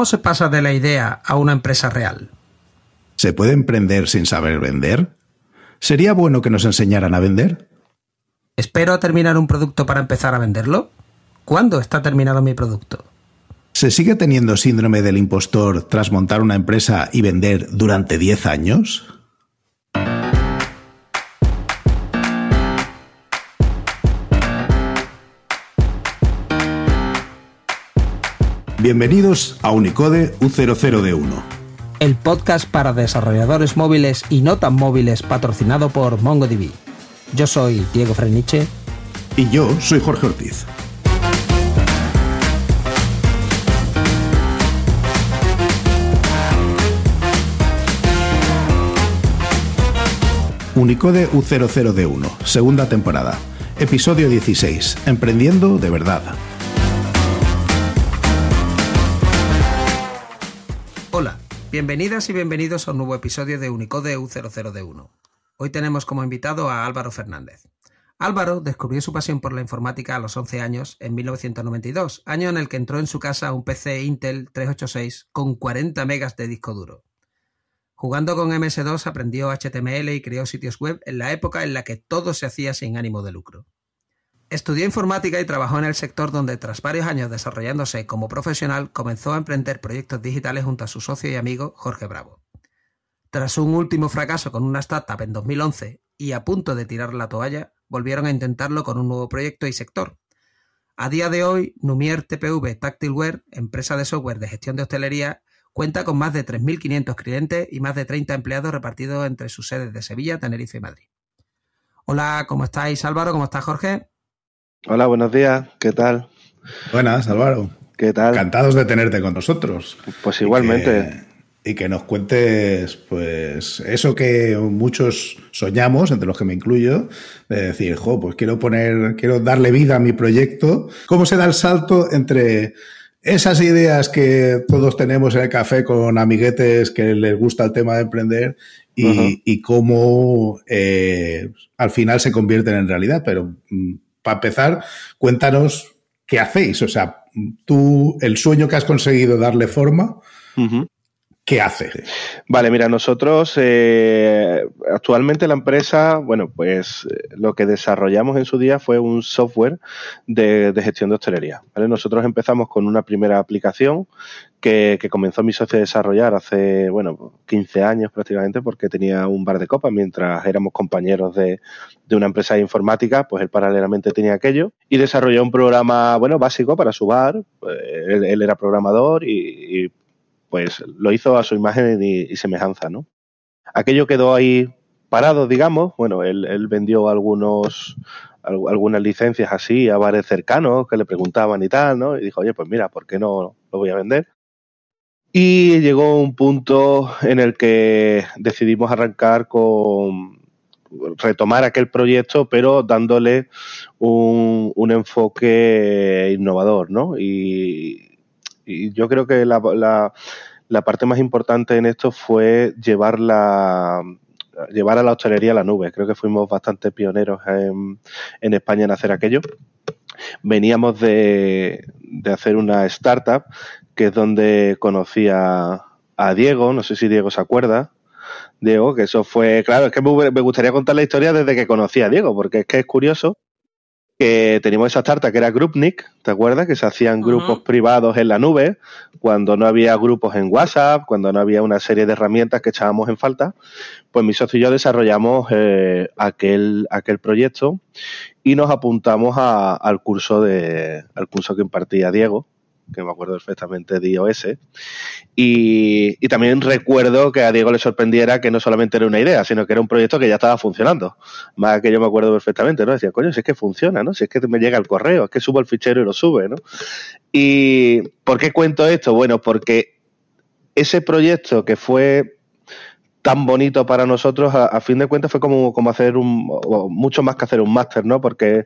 ¿Cómo se pasa de la idea a una empresa real? ¿Se puede emprender sin saber vender? ¿Sería bueno que nos enseñaran a vender? ¿Espero a terminar un producto para empezar a venderlo? ¿Cuándo está terminado mi producto? ¿Se sigue teniendo síndrome del impostor tras montar una empresa y vender durante 10 años? Bienvenidos a Unicode U00D1. El podcast para desarrolladores móviles y no tan móviles patrocinado por MongoDB. Yo soy Diego Freniche. Y yo soy Jorge Ortiz. Unicode U00D1, segunda temporada. Episodio 16. Emprendiendo de verdad. Bienvenidas y bienvenidos a un nuevo episodio de Unicode U00D1. Hoy tenemos como invitado a Álvaro Fernández. Álvaro descubrió su pasión por la informática a los 11 años, en 1992, año en el que entró en su casa un PC Intel 386 con 40 megas de disco duro. Jugando con MS2 aprendió HTML y creó sitios web en la época en la que todo se hacía sin ánimo de lucro. Estudió informática y trabajó en el sector donde tras varios años desarrollándose como profesional comenzó a emprender proyectos digitales junto a su socio y amigo Jorge Bravo. Tras un último fracaso con una startup en 2011 y a punto de tirar la toalla, volvieron a intentarlo con un nuevo proyecto y sector. A día de hoy, Numier TPV Tactileware, empresa de software de gestión de hostelería, Cuenta con más de 3.500 clientes y más de 30 empleados repartidos entre sus sedes de Sevilla, Tenerife y Madrid. Hola, ¿cómo estáis Álvaro? ¿Cómo estás Jorge? Hola, buenos días. ¿Qué tal? Buenas, Álvaro. ¿Qué tal? Encantados de tenerte con nosotros. Pues igualmente. Y que, nos cuentes, pues, eso que muchos soñamos, entre los que me incluyo, de decir, jo, pues quiero poner, quiero darle vida a mi proyecto. ¿Cómo se da el salto entre esas ideas que todos tenemos en el café con amiguetes que les gusta el tema de emprender y, cómo eh, al final se convierten en realidad. Pero mm, para empezar, cuéntanos qué hacéis. O sea, tú, el sueño que has conseguido darle forma, ¿qué hace? Vale, mira, nosotros eh, actualmente la empresa, bueno, pues eh, lo que desarrollamos en su día fue un software de, gestión de hostelería. Nosotros empezamos con una primera aplicación que, comenzó mi socio a desarrollar hace, bueno, 15 años prácticamente, porque tenía un bar de copas mientras éramos compañeros de, una empresa de informática, pues él paralelamente tenía aquello y desarrolló un programa, bueno, básico para su bar. Eh, él, era programador y pues lo hizo a su imagen y, semejanza, ¿no? Aquello quedó ahí parado, digamos. Bueno, él, vendió algunos algunas licencias así a bares cercanos que le preguntaban y tal, ¿no? Y dijo, oye, pues mira, ¿por qué no lo voy a vender? Y llegó un punto en el que decidimos arrancar con retomar aquel proyecto, pero dándole un, un enfoque innovador, ¿no? Y, yo creo que la, la, parte más importante en esto fue llevar la, llevar a la hostelería a la nube. Creo que fuimos bastante pioneros en, en España en hacer aquello. Veníamos de, de, hacer una startup, que es donde conocí a, a, Diego, no sé si Diego se acuerda. Diego, que eso fue, claro, es que me gustaría contar la historia desde que conocí a Diego, porque es que es curioso que teníamos esa startup que era Groupnik, ¿te acuerdas? Que se hacían grupos privados en la nube, cuando no había grupos en WhatsApp, cuando no había una serie de herramientas que echábamos en falta. Pues mi socio y yo desarrollamos eh, aquel, aquel proyecto y nos apuntamos al curso de, al curso que impartía Diego, que me acuerdo perfectamente de iOS. Y, y, también recuerdo que a Diego le sorprendiera que no solamente era una idea, sino que era un proyecto que ya estaba funcionando. Más que yo me acuerdo perfectamente, ¿no? Decía, coño, si es que funciona, ¿no? Si es que me llega el correo, es que subo el fichero y lo sube, ¿no? ¿Y por qué cuento esto? Bueno, porque ese proyecto que fue tan bonito para nosotros, a, fin de cuentas fue como, como hacer un, mucho más que hacer un máster, ¿no? Porque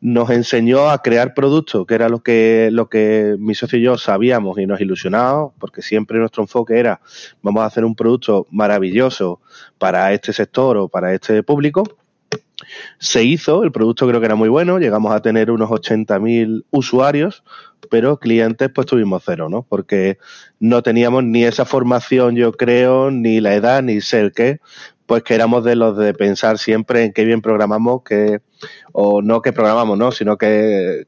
nos enseñó a crear productos, que era lo que, lo que mi socio y yo sabíamos y nos ilusionábamos, porque siempre nuestro enfoque era, vamos a hacer un producto maravilloso para este sector o para este público. Se hizo, el producto creo que era muy bueno, llegamos a tener unos 80.000 usuarios, pero clientes pues tuvimos cero, ¿no? Porque no teníamos ni esa formación, yo creo, ni la edad, ni ser qué, pues que éramos de los de pensar siempre en qué bien programamos, que, o no que programamos, ¿no? Sino que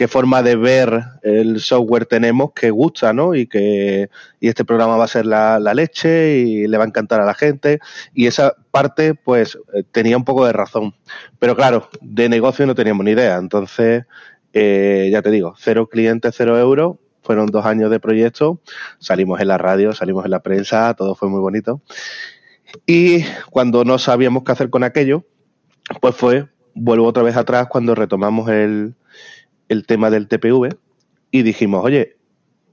qué forma de ver el software tenemos que gusta, ¿no? Y que y este programa va a ser la, leche y le va a encantar a la gente. Y esa parte, pues, eh, tenía un poco de razón. Pero claro, de negocio no teníamos ni idea. Entonces, eh, ya te digo, cero clientes, cero euros. Fueron dos años de proyecto. Salimos en la radio, salimos en la prensa, todo fue muy bonito. Y cuando no sabíamos qué hacer con aquello, pues fue, vuelvo otra vez atrás cuando retomamos el, el tema del TPV y dijimos, oye,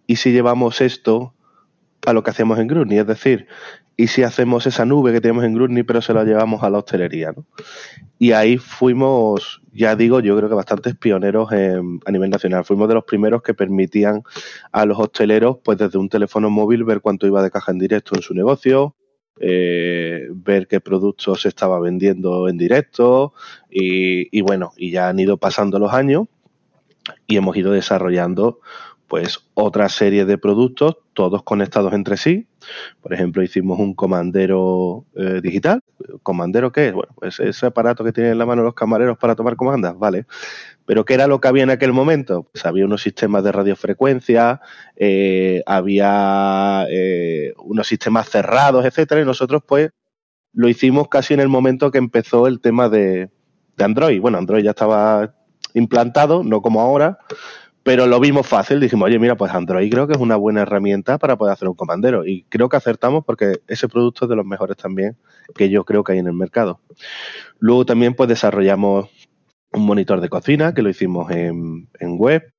¿y si llevamos esto a lo que hacemos en Grudny? Es decir, ¿y si hacemos esa nube que tenemos en Grudny pero se la llevamos a la hostelería? ¿no? Y ahí fuimos, ya digo, yo creo que bastantes pioneros a nivel nacional. Fuimos de los primeros que permitían a los hosteleros, pues desde un teléfono móvil, ver cuánto iba de caja en directo en su negocio, eh, ver qué productos se estaba vendiendo en directo y, y, bueno, y ya han ido pasando los años y hemos ido desarrollando pues otra serie de productos, todos conectados entre sí. Por ejemplo, hicimos un comandero eh, digital. ¿Comandero qué es? Bueno, pues ese aparato que tienen en la mano los camareros para tomar comandas, vale. Pero ¿qué era lo que había en aquel momento? Pues había unos sistemas de radiofrecuencia, eh, había eh, unos sistemas cerrados, etcétera, y nosotros pues lo hicimos casi en el momento que empezó el tema de, de Android. Bueno, Android ya estaba implantado, no como ahora, pero lo vimos fácil. Dijimos, oye, mira, pues Android creo que es una buena herramienta para poder hacer un comandero. Y creo que acertamos porque ese producto es de los mejores también que yo creo que hay en el mercado. Luego también pues desarrollamos un monitor de cocina que lo hicimos en, web.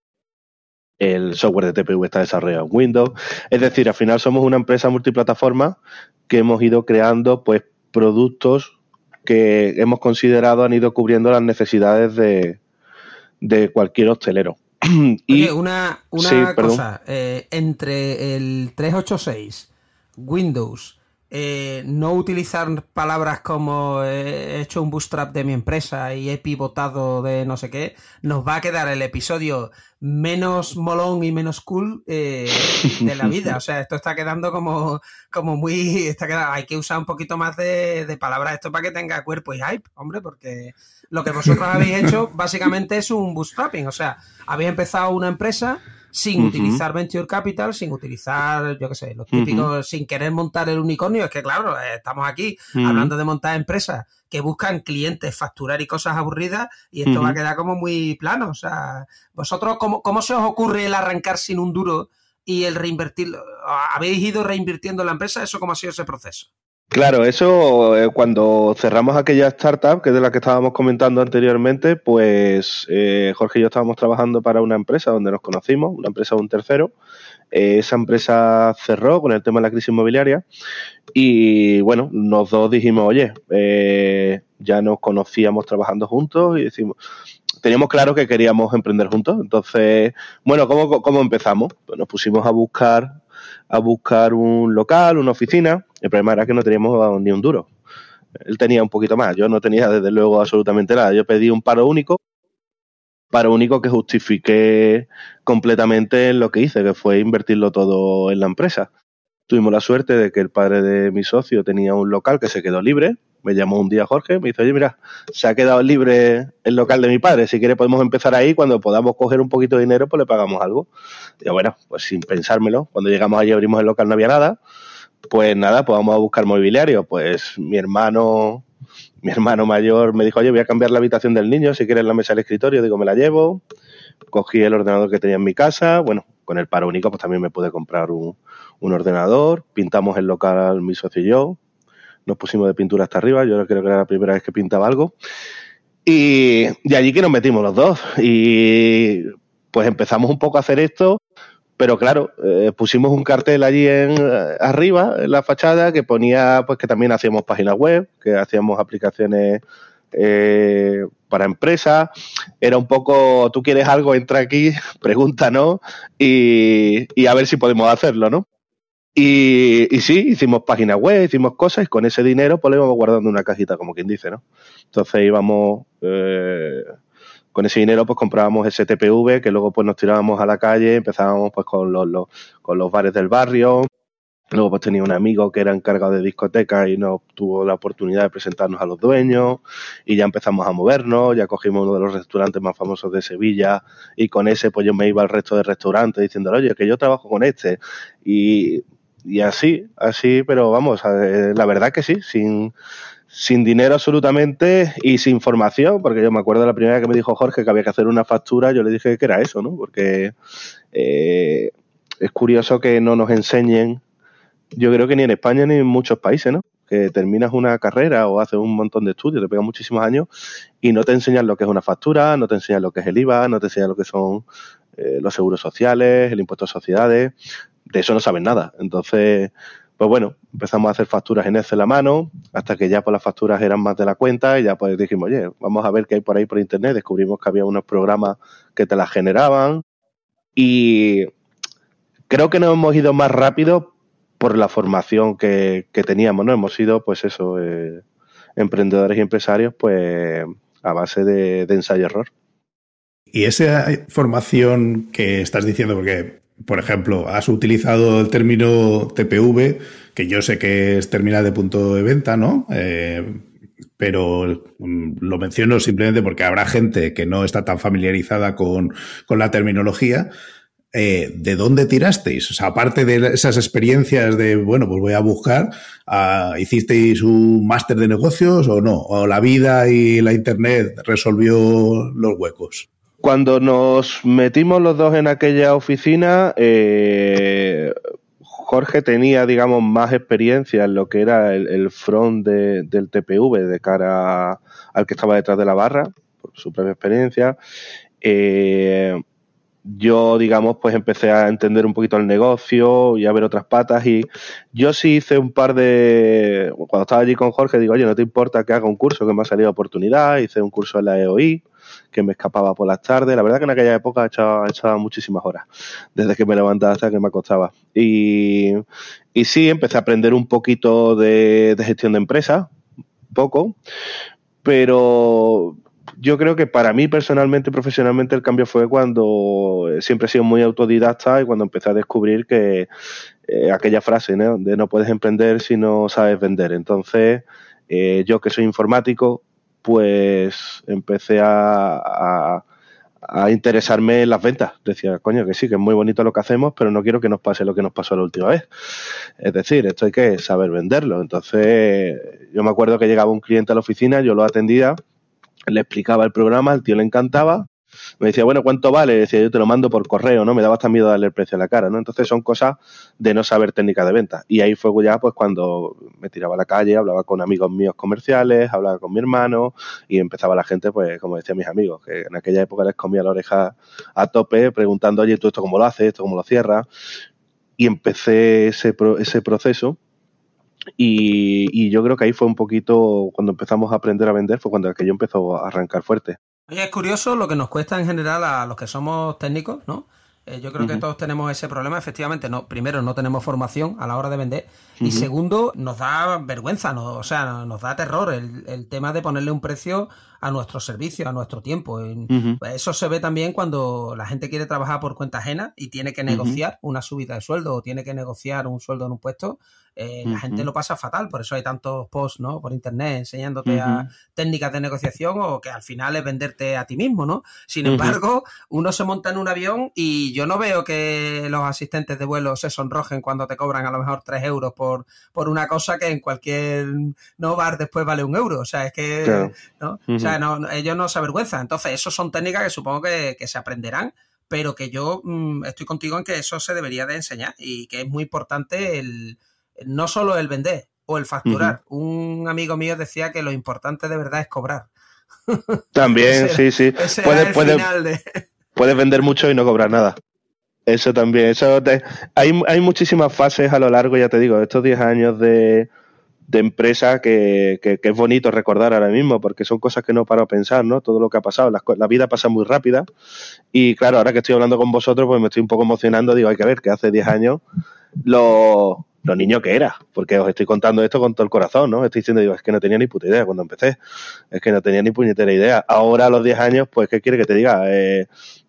El software de TPU está desarrollado en Windows. Es decir, al final somos una empresa multiplataforma que hemos ido creando pues productos que hemos considerado han ido cubriendo las necesidades de, de cualquier hostelero. y, una, una cosa, eh, entre el 386, Windows, eh, no utilizar palabras como he hecho un bootstrap de mi empresa y he pivotado de no sé qué, nos va a quedar el episodio menos molón y menos cool eh, de la vida. O sea, esto está quedando como, como muy... Está hay que usar un poquito más de, de palabras esto para que tenga cuerpo y hype, hombre, porque lo que vosotros habéis hecho básicamente es un bootstrapping. O sea, habéis empezado una empresa sin utilizar Venture Capital, sin utilizar, yo qué sé, los típicos, sin querer montar el unicornio. Es que, claro, eh, estamos aquí hablando de montar empresas que buscan clientes, facturar y cosas aburridas, y esto va a quedar como muy plano. O sea, vosotros, ¿cómo, ¿cómo se os ocurre el arrancar sin un duro y el reinvertirlo? ¿Habéis ido reinvirtiendo la empresa? ¿Eso cómo ha sido ese proceso? Claro, eso eh, cuando cerramos aquella startup, que es de la que estábamos comentando anteriormente, pues eh, Jorge y yo estábamos trabajando para una empresa donde nos conocimos, una empresa de un tercero. Eh, esa empresa cerró con el tema de la crisis inmobiliaria y bueno, los dos dijimos, oye, ya nos conocíamos trabajando juntos y decimos, teníamos claro que queríamos emprender juntos. Entonces, bueno, ¿cómo, cómo empezamos? Pues nos pusimos a buscar a buscar un local, una oficina. El problema era que no teníamos ni un duro. Él tenía un poquito más, yo no tenía desde luego absolutamente nada. Yo pedí un paro único, paro único que justifiqué completamente en lo que hice, que fue invertirlo todo en la empresa. Tuvimos la suerte de que el padre de mi socio tenía un local que se quedó libre, me llamó un día Jorge, me dice, oye, mira, se ha quedado libre el local de mi padre, si quiere podemos empezar ahí, cuando podamos coger un poquito de dinero, pues le pagamos algo. Y bueno, pues sin pensármelo, cuando llegamos allí abrimos el local no había nada, pues nada, pues vamos a buscar mobiliario, pues mi hermano, mi hermano mayor me dijo, oye, voy a cambiar la habitación del niño, si quieres la mesa del escritorio, digo, me la llevo, cogí el ordenador que tenía en mi casa, bueno, con el paro único pues también me pude comprar un, un ordenador, pintamos el local mi socio y yo, nos pusimos de pintura hasta arriba, yo creo que era la primera vez que pintaba algo. Y de allí que nos metimos los dos. Y pues empezamos un poco a hacer esto, pero claro, eh, pusimos un cartel allí en arriba, en la fachada, que ponía pues que también hacíamos páginas web, que hacíamos aplicaciones eh, para empresas. Era un poco, tú quieres algo, entra aquí, pregúntanos y, y a ver si podemos hacerlo, ¿no? Y, y, sí, hicimos páginas web, hicimos cosas y con ese dinero pues lo íbamos guardando una cajita, como quien dice, ¿no? Entonces íbamos, eh, con ese dinero pues comprábamos ese TPV que luego pues nos tirábamos a la calle, empezábamos pues con los, los, con los bares del barrio, Luego pues tenía un amigo que era encargado de discoteca y no tuvo la oportunidad de presentarnos a los dueños y ya empezamos a movernos, ya cogimos uno de los restaurantes más famosos de Sevilla y con ese pues yo me iba al resto de restaurantes diciendo, oye, que yo trabajo con este y, y así, así, pero vamos, la verdad que sí, sin, sin dinero absolutamente y sin formación, porque yo me acuerdo la primera vez que me dijo Jorge que había que hacer una factura, yo le dije que era eso, ¿no? Porque eh, es curioso que no nos enseñen yo creo que ni en España ni en muchos países, ¿no? Que terminas una carrera o haces un montón de estudios, te pegan muchísimos años y no te enseñan lo que es una factura, no te enseñan lo que es el IVA, no te enseñan lo que son eh, los seguros sociales, el impuesto a sociedades, de eso no saben nada. Entonces, pues bueno, empezamos a hacer facturas en Excel a mano, hasta que ya pues las facturas eran más de la cuenta y ya pues dijimos, oye, vamos a ver qué hay por ahí por internet. Descubrimos que había unos programas que te las generaban y creo que nos hemos ido más rápido por la formación que, teníamos, ¿no? Hemos sido, pues eso, eh, emprendedores y empresarios, pues a base de, ensayo-error. Y esa formación que estás diciendo, porque, por ejemplo, has utilizado el término TPV, que yo sé que es terminal de punto de venta, ¿no? Eh, pero mm, lo menciono simplemente porque habrá gente que no está tan familiarizada con, con la terminología. Eh, ¿de dónde tirasteis? O sea, aparte de esas experiencias de, bueno, pues voy a buscar, ah, ¿hicisteis un máster de negocios o no? ¿O la vida y la internet resolvió los huecos? Cuando nos metimos los dos en aquella oficina, eh, Jorge tenía, digamos, más experiencia en lo que era el, front del TPV de cara al que estaba detrás de la barra, por su propia experiencia. Eh, yo, digamos, pues empecé a entender un poquito el negocio y a ver otras patas y yo sí hice un par de... Cuando estaba allí con Jorge, digo, oye, no te importa que haga un curso, que me ha salido oportunidad, hice un curso en la EOI, que me escapaba por las tardes. La verdad que en aquella época echaba, muchísimas horas, desde que me levantaba hasta que me acostaba. Y, y sí, empecé a aprender un poquito de, gestión de empresa, poco, pero yo creo que para mí personalmente, profesionalmente, el cambio fue cuando eh, siempre he sido muy autodidacta y cuando empecé a descubrir que eh, aquella frase ¿no? de no puedes emprender si no sabes vender. Entonces, eh, yo que soy informático, pues empecé a, a, interesarme en las ventas. Decía, coño, que sí, que es muy bonito lo que hacemos, pero no quiero que nos pase lo que nos pasó la última vez. Es decir, esto hay que saber venderlo. Entonces, yo me acuerdo que llegaba un cliente a la oficina, yo lo atendía le explicaba el programa, el tío le encantaba, me decía, bueno, ¿cuánto vale? Decía, yo te lo mando por correo, ¿no? Me daba hasta miedo darle el precio a la cara, ¿no? Entonces son cosas de no saber técnica de venta. Y ahí fue ya, pues, cuando me tiraba a la calle, hablaba con amigos míos comerciales, hablaba con mi hermano y empezaba la gente, pues, como decía mis amigos, que en aquella época les comía la oreja a tope preguntando, oye, ¿tú esto cómo lo haces? ¿Esto cómo lo cierras? Y empecé ese, ese proceso y, yo creo que ahí fue un poquito cuando empezamos a aprender a vender, fue cuando aquello empezó a arrancar fuerte. Oye, es curioso lo que nos cuesta en general a los que somos técnicos, ¿no? Eh, yo creo que todos tenemos ese problema, efectivamente. No, primero, no tenemos formación a la hora de vender. Y segundo, nos da vergüenza, no, o sea, nos da terror el, el, tema de ponerle un precio a nuestro servicio, a nuestro tiempo. Pues eso se ve también cuando la gente quiere trabajar por cuenta ajena y tiene que negociar una subida de sueldo o tiene que negociar un sueldo en un puesto. Eh, la gente lo pasa fatal, por eso hay tantos posts ¿no? por internet enseñándote a técnicas de negociación o que al final es venderte a ti mismo, ¿no? Sin embargo, uno se monta en un avión y yo no veo que los asistentes de vuelo se sonrojen cuando te cobran a lo mejor 3 euros por, por una cosa que en cualquier no bar después vale un euro. O sea, es que ¿no? ellos no se avergüenzan. Entonces, eso son técnicas que supongo que, se aprenderán, pero que yo mm, estoy contigo en que eso se debería de enseñar y que es muy importante el, no solo el vender o el facturar. Un amigo mío decía que lo importante de verdad es cobrar. También, sí, sí. Puedes, vender mucho y no cobrar nada. Eso también. Eso hay, hay muchísimas fases a lo largo, ya te digo, de estos 10 años de, de empresa que, que, es bonito recordar ahora mismo, porque son cosas que no paro a pensar, ¿no? Todo lo que ha pasado, la, vida pasa muy rápida y claro, ahora que estoy hablando con vosotros, pues me estoy un poco emocionando, digo, hay que ver que hace 10 años los, lo niño que era, porque os estoy contando esto con todo el corazón, ¿no? Estoy diciendo, digo, es que no tenía ni puta idea cuando empecé, es que no tenía ni puñetera idea. Ahora a los 10 años, pues, ¿qué quiere que te diga? Eh,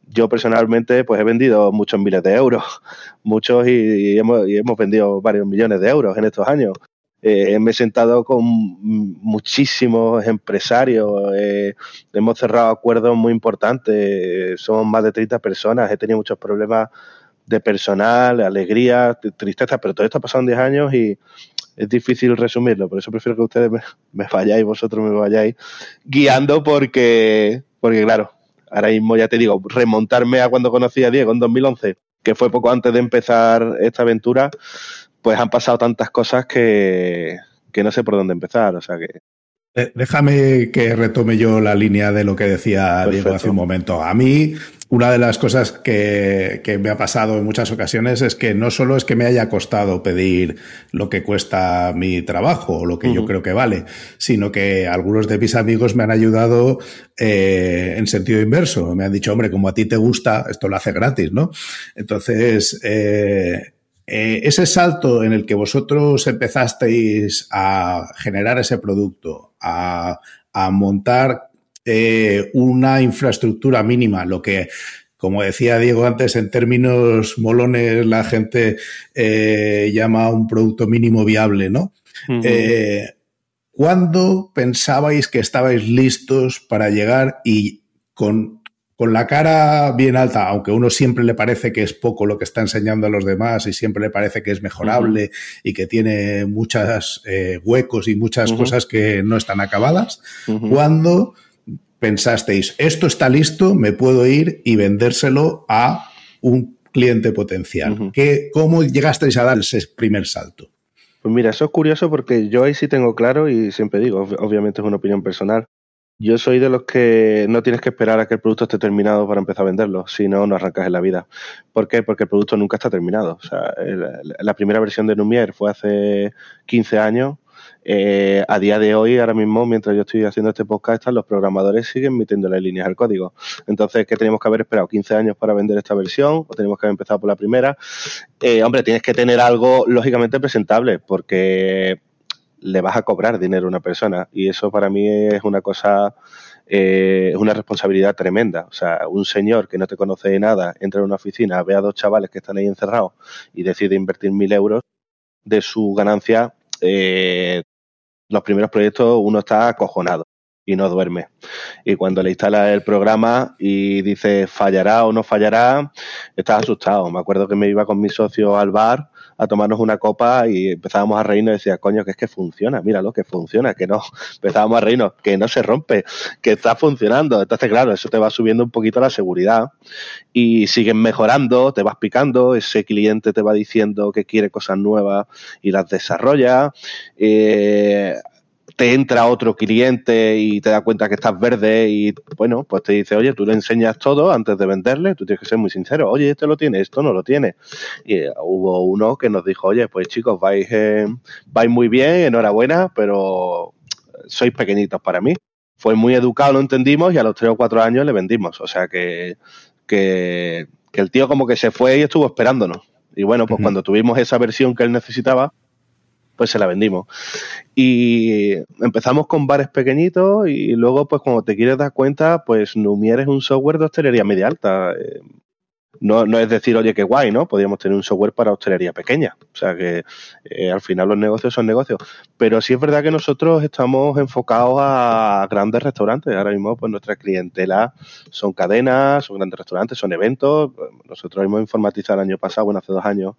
yo personalmente, pues he vendido muchos miles de euros, muchos y, hemos, y hemos vendido varios millones de euros en estos años. Eh, me he sentado con muchísimos empresarios, eh, hemos cerrado acuerdos muy importantes, somos más de 30 personas, he tenido muchos problemas de personal, alegría, tristeza, pero todo esto ha pasado en 10 años y es difícil resumirlo, por eso prefiero que ustedes me, me vayáis, vosotros me vayáis guiando porque, porque claro, ahora mismo ya te digo, remontarme a cuando conocí a Diego en 2011, que fue poco antes de empezar esta aventura, pues han pasado tantas cosas que, que no sé por dónde empezar. O sea que. Eh, déjame que retome yo la línea de lo que decía Diego hace un momento. A mí, una de las cosas que, que, me ha pasado en muchas ocasiones es que no solo es que me haya costado pedir lo que cuesta mi trabajo o lo que yo creo que vale, sino que algunos de mis amigos me han ayudado eh, en sentido inverso. Me han dicho, hombre, como a ti te gusta, esto lo hace gratis, ¿no? Entonces, eh, eh, ese salto en el que vosotros empezasteis a generar ese producto, a, montar eh, una infraestructura mínima, lo que, como decía Diego antes, en términos molones la gente eh, llama un producto mínimo viable, ¿no? ¿Cuándo pensabais que estabais listos para llegar y con con la cara bien alta, aunque a uno siempre le parece que es poco lo que está enseñando a los demás y siempre le parece que es mejorable y que tiene muchos eh, huecos y muchas cosas que no están acabadas, cuando pensasteis, esto está listo, me puedo ir y vendérselo a un cliente potencial. ¿Cómo llegasteis a dar ese primer salto? Pues mira, eso es curioso porque yo ahí sí tengo claro y siempre digo, obviamente es una opinión personal, yo soy de los que no tienes que esperar a que el producto esté terminado para empezar a venderlo, si no, no arrancas en la vida. ¿Por qué? Porque el producto nunca está terminado. O sea, la primera versión de Numier fue hace 15 años. Eh, a día de hoy, ahora mismo, mientras yo estoy haciendo este podcast, los programadores siguen metiendo las líneas al código. Entonces, ¿qué tenemos que haber esperado? ¿15 años para vender esta versión? ¿O tenemos que haber empezado por la primera? Eh, hombre, tienes que tener algo lógicamente presentable, porque le vas a cobrar dinero a una persona y eso para mí es una cosa, eh, es una responsabilidad tremenda. O sea, un señor que no te conoce de nada entra en una oficina, ve a dos chavales que están ahí encerrados y decide invertir mil euros de su ganancia. Eh, los primeros proyectos uno está acojonado y no duerme. Y cuando le instala el programa y dice fallará o no fallará, estás asustado. Me acuerdo que me iba con mi socio al bar a tomarnos una copa y empezábamos a reírnos y decía, coño, que es que funciona, míralo, que funciona, que no, empezábamos a reírnos, que no se rompe, que está funcionando. Entonces, claro, eso te va subiendo un poquito la seguridad y siguen mejorando, te vas picando, ese cliente te va diciendo que quiere cosas nuevas y las desarrolla. Eh, te entra otro cliente y te da cuenta que estás verde y bueno, pues te dice, oye, tú le enseñas todo antes de venderle, tú tienes que ser muy sincero, oye, este lo tiene, esto no lo tiene. Y eh, hubo uno que nos dijo, oye, pues chicos, vais, eh, vais muy bien, enhorabuena, pero sois pequeñitos para mí. Fue muy educado, lo entendimos y a los tres o cuatro años le vendimos. O sea que, que, el tío como que se fue y estuvo esperándonos. Y bueno, pues cuando tuvimos esa versión que él necesitaba, pues se la vendimos. Y empezamos con bares pequeñitos y luego, pues cuando te quieres dar cuenta, pues Numier es un software de hostelería media alta. No, no es decir, oye, qué guay, ¿no? Podríamos tener un software para hostelería pequeña. O sea que eh, al final los negocios son negocios. Pero sí es verdad que nosotros estamos enfocados a grandes restaurantes. Ahora mismo, pues nuestra clientela son cadenas, son grandes restaurantes, son eventos. Nosotros hemos informatizado el año pasado, bueno, hace dos años,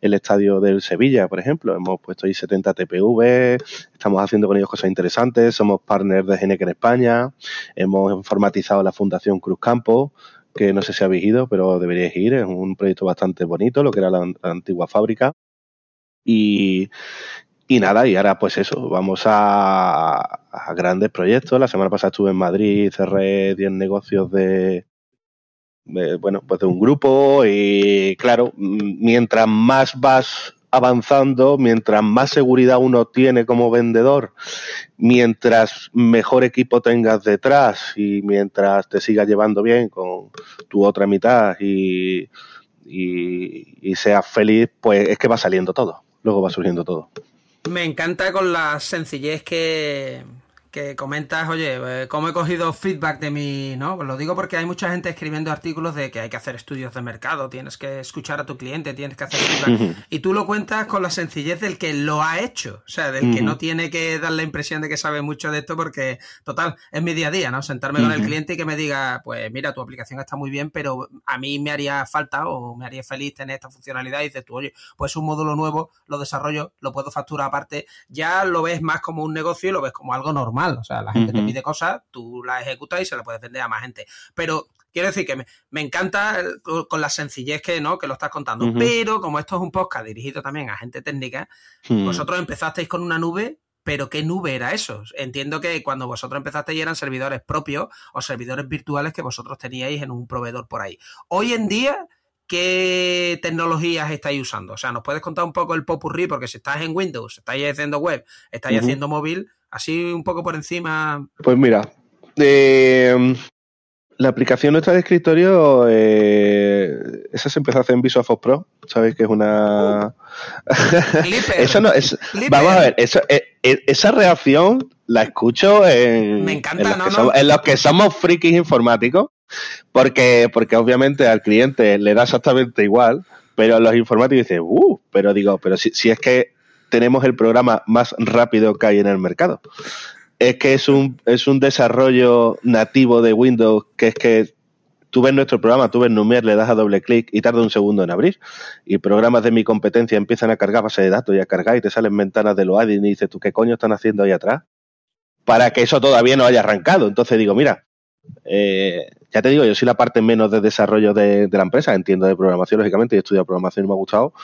el estadio del Sevilla, por ejemplo. Hemos puesto ahí 70 TPV, estamos haciendo con ellos cosas interesantes, somos partners de Geneca en España, hemos informatizado la Fundación Cruz Campo que no sé si habéis ido, pero deberíais ir. Es un proyecto bastante bonito, lo que era la, antigua fábrica. Y, y, nada, y ahora pues eso, vamos a, a, grandes proyectos. La semana pasada estuve en Madrid, cerré 10 negocios de, de, bueno, pues de un grupo y claro, mientras más vas avanzando, mientras más seguridad uno tiene como vendedor, mientras mejor equipo tengas detrás y mientras te sigas llevando bien con tu otra mitad y, y, seas feliz, pues es que va saliendo todo. luego va surgiendo todo. Me encanta con la sencillez que, que comentas, oye, eh, ¿cómo he cogido feedback de mi, no? Pues lo digo porque hay mucha gente escribiendo artículos de que hay que hacer estudios de mercado, tienes que escuchar a tu cliente, tienes que hacer feedback. y tú lo cuentas con la sencillez del que lo ha hecho, o sea, del que no tiene que dar la impresión de que sabe mucho de esto porque, total, es mi día a día, ¿no? Sentarme con el cliente y que me diga, pues mira, tu aplicación está muy bien, pero a mí me haría falta o me haría feliz tener esta funcionalidad y dices tú, oye, pues un módulo nuevo, lo desarrollo, lo puedo facturar aparte, ya lo ves más como un negocio y lo ves como algo normal o sea, la gente te pide cosas, tú las ejecutas y se las puedes vender a más gente. Pero quiero decir que me, encanta con la sencillez que, ¿no? que lo estás contando. Pero como esto es un podcast dirigido también a gente técnica, hmm. vosotros empezasteis con una nube pero ¿qué nube era eso? Entiendo que cuando vosotros empezasteis eran servidores propios o servidores virtuales que vosotros teníais en un proveedor por ahí. Hoy en día, ¿qué tecnologías estáis usando? O sea, ¿nos puedes contar un poco el popurrí? Porque si estás en Windows, estáis haciendo web, estáis haciendo móvil, Así un poco por encima. Pues mira, eh, la aplicación nuestra de escritorio, eh, esa se empezó a hacer en Visual Force Pro, ¿sabéis que es una... eso no, es, vamos a ver, eh, esa reacción la escucho en, Me encanta, los, que en los que somos frikis informáticos, porque, porque obviamente al cliente le da exactamente igual, pero a los informáticos dicen, uh, pero digo, pero si, si es que tenemos el programa más rápido que hay en el mercado. Es que es un, es un desarrollo nativo de Windows que es que tú ves nuestro programa, tú ves Numier, le das a doble clic y tarda un segundo en abrir. Y programas de mi competencia empiezan a cargar base de datos y a cargar y te salen ventanas de los y dices, ¿tú qué coño están haciendo ahí atrás? Para que eso todavía no haya arrancado. Entonces digo, mira, eh, ya te digo, yo soy la parte menos de desarrollo de, la empresa, entiendo de programación, lógicamente, y he estudiado programación y me ha gustado,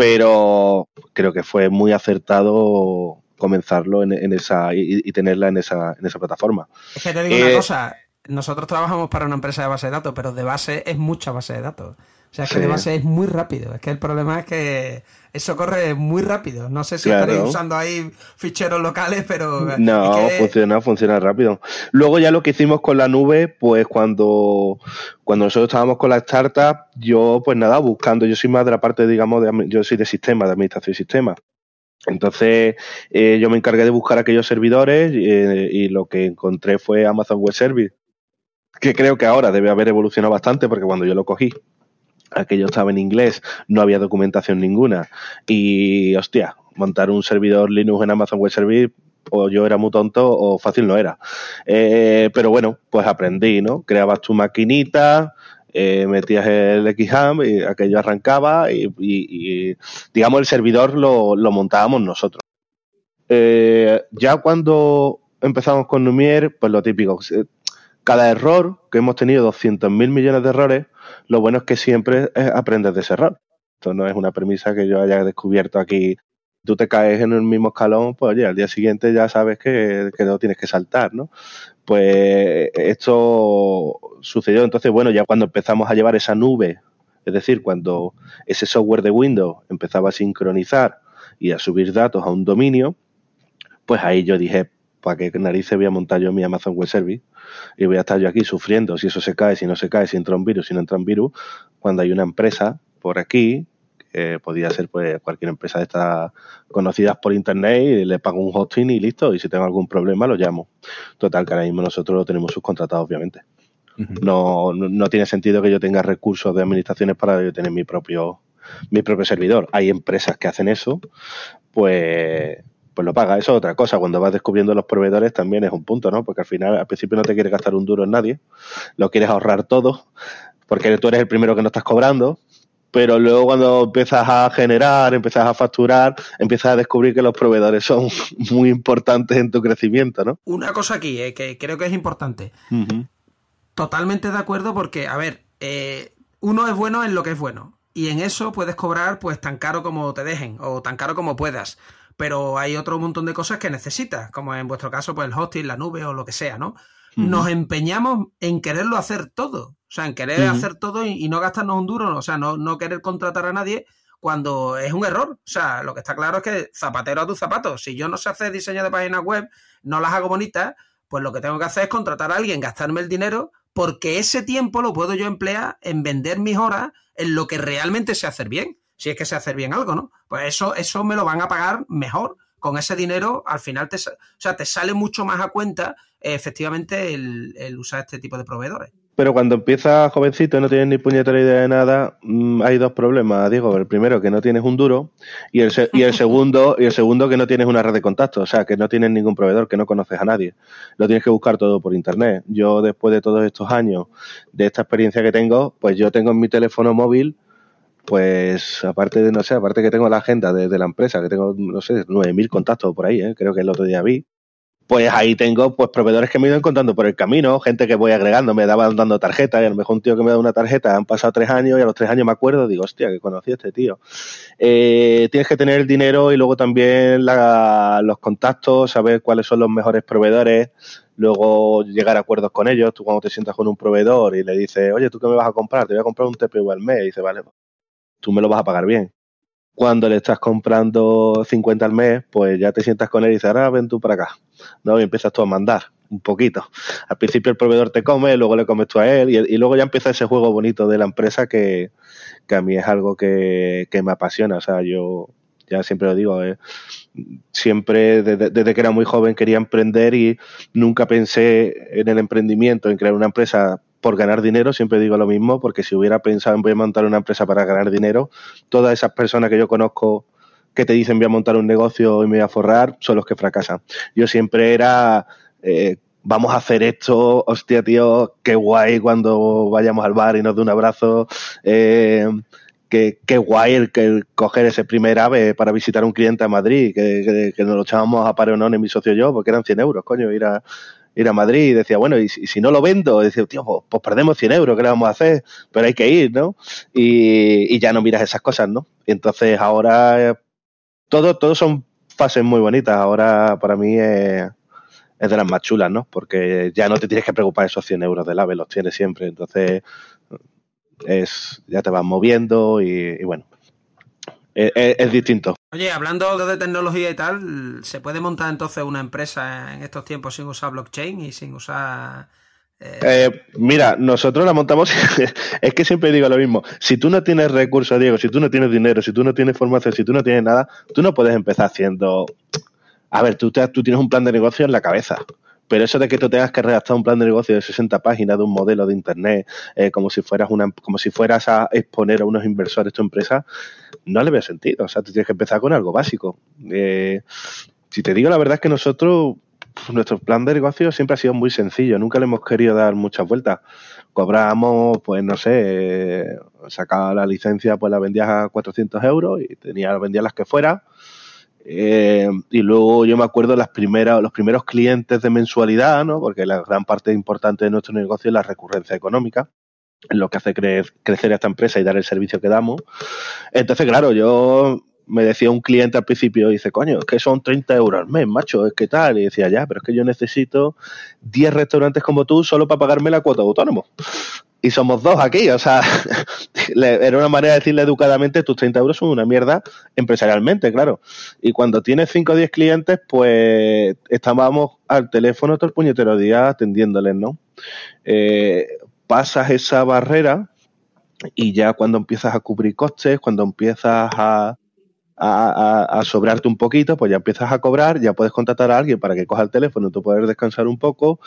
pero creo que fue muy acertado comenzarlo en, esa y, tenerla en esa, en esa plataforma. Es que te digo una eh, cosa, nosotros trabajamos para una empresa de base de datos, pero de base es mucha base de datos. O sea, es que de base es muy rápido. Es que el problema es que eso corre muy rápido. No sé si estaréis usando ahí ficheros locales, pero... No, funciona, funciona rápido. Luego ya lo que hicimos con la nube, pues cuando, cuando nosotros estábamos con la startup, yo pues nada, buscando, yo soy más de la parte, digamos, de, yo soy de sistema, de administración y sistemas. Entonces eh, yo me encargué de buscar aquellos servidores eh, y lo que encontré fue Amazon Web Service, que creo que ahora debe haber evolucionado bastante porque cuando yo lo cogí aquello estaba en inglés, no había documentación ninguna. Y, hostia, montar un servidor Linux en Amazon Web Service, o yo era muy tonto o fácil no era. Eh, pero bueno, pues aprendí, ¿no? Creabas tu maquinita, eh, metías el XHAM y aquello arrancaba y, digamos el servidor lo, montábamos nosotros. Eh, ya cuando empezamos con Numier, pues lo típico, cada error, que hemos tenido 200.000 millones de errores, lo bueno es que siempre aprendes de ese error. Esto no es una premisa que yo haya descubierto aquí. Tú te caes en el mismo escalón, pues oye, al día siguiente ya sabes que, que no tienes que saltar, ¿no? Pues esto sucedió. Entonces, bueno, ya cuando empezamos a llevar esa nube, es decir, cuando ese software de Windows empezaba a sincronizar y a subir datos a un dominio, pues ahí yo dije, ¿para qué narices voy a montar yo mi Amazon Web Service? y voy a estar yo aquí sufriendo si eso se cae, si no se cae, si entra un virus, si no entra un virus, cuando hay una empresa por aquí, que podría ser pues cualquier empresa de estas conocidas por internet y le pago un hosting y listo, y si tengo algún problema lo llamo. Total, que ahora mismo nosotros lo tenemos subcontratado, obviamente. no, no, tiene sentido que yo tenga recursos de administraciones para yo tener mi propio mi propio servidor. Hay empresas que hacen eso, pues pues lo paga. Eso es otra cosa. Cuando vas descubriendo los proveedores también es un punto, ¿no? Porque al final, al principio no te quieres gastar un duro en nadie, lo quieres ahorrar todo, porque tú eres el primero que no estás cobrando, pero luego cuando empiezas a generar, empiezas a facturar, empiezas a descubrir que los proveedores son muy importantes en tu crecimiento, ¿no? Una cosa aquí, eh, que creo que es importante. Totalmente de acuerdo porque, a ver, eh, uno es bueno en lo que es bueno. Y en eso puedes cobrar pues tan caro como te dejen o tan caro como puedas pero hay otro montón de cosas que necesitas, como en vuestro caso, pues el hosting, la nube o lo que sea, ¿no? Nos empeñamos en quererlo hacer todo, o sea, en querer hacer todo y, no gastarnos un duro, o sea, no, no querer contratar a nadie cuando es un error. O sea, lo que está claro es que zapatero a tus zapatos. Si yo no sé hacer diseño de páginas web, no las hago bonitas, pues lo que tengo que hacer es contratar a alguien, gastarme el dinero, porque ese tiempo lo puedo yo emplear en vender mis horas en lo que realmente sé hacer bien. Si es que sé hacer bien algo, ¿no? Pues eso, eso me lo van a pagar mejor. Con ese dinero, al final te, o sea, te sale mucho más a cuenta efectivamente el usar este tipo de proveedores. Pero cuando empiezas jovencito y no tienes ni puñetera idea de nada, mm, hay dos problemas, Diego. El primero, que no tienes un duro, y el, y el segundo, y el segundo que no tienes una red de contactos, o sea, que no tienes ningún proveedor, que no conoces a nadie. Lo tienes que buscar todo por internet. Yo, después de todos estos años, de esta experiencia que tengo, pues yo tengo en mi teléfono móvil pues aparte de, no sé, aparte que tengo la agenda de, la empresa, que tengo, no sé, 9.000 contactos por ahí, ¿eh? creo que el otro día vi, pues ahí tengo pues proveedores que me he ido encontrando por el camino, gente que voy agregando, me daban dando tarjetas, y a lo mejor un tío que me da una tarjeta, han pasado tres años y a los tres años me acuerdo, digo, hostia, que conocí a este tío. Eh, tienes que tener el dinero y luego también los contactos, saber cuáles son los mejores proveedores, luego llegar a acuerdos con ellos. Tú cuando te sientas con un proveedor y le dices, oye, ¿tú qué me vas a comprar? Te voy a comprar un TPU al mes. Y dice, vale, tú me lo vas a pagar bien cuando le estás comprando 50 al mes, pues ya te sientas con él y dices, ahora ven tú para acá. ¿no? Y empiezas tú a mandar un poquito. Al principio el proveedor te come, luego le comes tú a él y, luego ya empieza ese juego bonito de la empresa que, a mí es algo que, me apasiona. O sea, yo ya siempre lo digo, eh, siempre desde, desde, que era muy joven quería emprender y nunca pensé en el emprendimiento, en crear una empresa por ganar dinero, siempre digo lo mismo, porque si hubiera pensado en voy a montar una empresa para ganar dinero, todas esas personas que yo conozco que te dicen voy a montar un negocio y me voy a forrar, son los que fracasan. Yo siempre era, eh, vamos a hacer esto, hostia tío, qué guay cuando vayamos al bar y nos dé un abrazo, eh, qué, guay el, que coger ese primer ave para visitar un cliente a Madrid, que, nos lo echábamos a Pareonón mi socio y yo, porque eran 100 euros, coño, ir a, ir a Madrid y decía, bueno, y si, no lo vendo, decía, tío, pues, pues, perdemos 100 euros, ¿qué le vamos a hacer? Pero hay que ir, ¿no? Y, ya no miras esas cosas, ¿no? Y entonces ahora, todo, todo son fases muy bonitas. Ahora para mí es, de las más chulas, ¿no? Porque ya no te tienes que preocupar esos 100 euros del AVE, los tienes siempre. Entonces, es ya te vas moviendo y bueno, es, distinto. Oye, hablando de tecnología y tal, ¿se puede montar entonces una empresa en estos tiempos sin usar blockchain y sin usar... Eh, eh, mira, nosotros la montamos, es que siempre digo lo mismo, si tú no tienes recursos, Diego, si tú no tienes dinero, si tú no tienes formación, si tú no tienes nada, tú no puedes empezar haciendo... A ver, tú, tú tienes un plan de negocio en la cabeza, pero eso de que tú tengas que redactar un plan de negocio de 60 páginas de un modelo de internet, eh, como si fueras una, como si fueras a exponer a unos inversores tu empresa, no le veo sentido. O sea, tú tienes que empezar con algo básico. Eh, si te digo la verdad es que nosotros, nuestro plan de negocio siempre ha sido muy sencillo. Nunca le hemos querido dar muchas vueltas. Cobramos, pues no sé, sacaba la licencia, pues la vendías a 400 euros y tenía, vendías las que fuera eh, y luego yo me acuerdo las primeras, los primeros clientes de mensualidad, ¿no? porque la gran parte importante de nuestro negocio es la recurrencia económica, lo que hace crecer esta empresa y dar el servicio que damos. Entonces, claro, yo me decía un cliente al principio, dice, coño, es que son 30 euros al mes, macho, es que tal. Y decía, ya, pero es que yo necesito 10 restaurantes como tú solo para pagarme la cuota de autónomo y somos dos aquí, o sea, era una manera de decirle educadamente, tus 30 euros son una mierda empresarialmente, claro. Y cuando tienes 5 o 10 clientes, pues estábamos al teléfono todo el puñetero día atendiéndoles, ¿no? Eh, pasas esa barrera y ya cuando empiezas a cubrir costes, cuando empiezas a, a, sobrarte un poquito, pues ya empiezas a cobrar, ya puedes contratar a alguien para que coja el teléfono, tú puedes descansar un poco,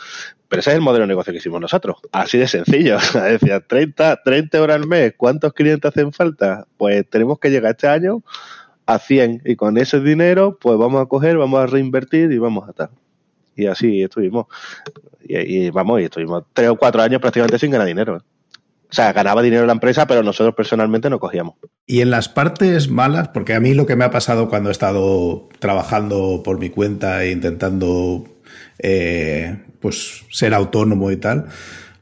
pero ese es el modelo de negocio que hicimos nosotros, así de sencillo, decía 30, 30 euros al mes, ¿cuántos clientes hacen falta? Pues tenemos que llegar este año a 100 y con ese dinero pues vamos a coger, vamos a reinvertir y vamos a estar. Y así estuvimos. Y, y vamos, y estuvimos tres o cuatro años prácticamente sin ganar dinero. O sea, ganaba dinero la empresa, pero nosotros personalmente no cogíamos. Y en las partes malas, porque a mí lo que me ha pasado cuando he estado trabajando por mi cuenta e intentando eh, pues ser autónomo y tal,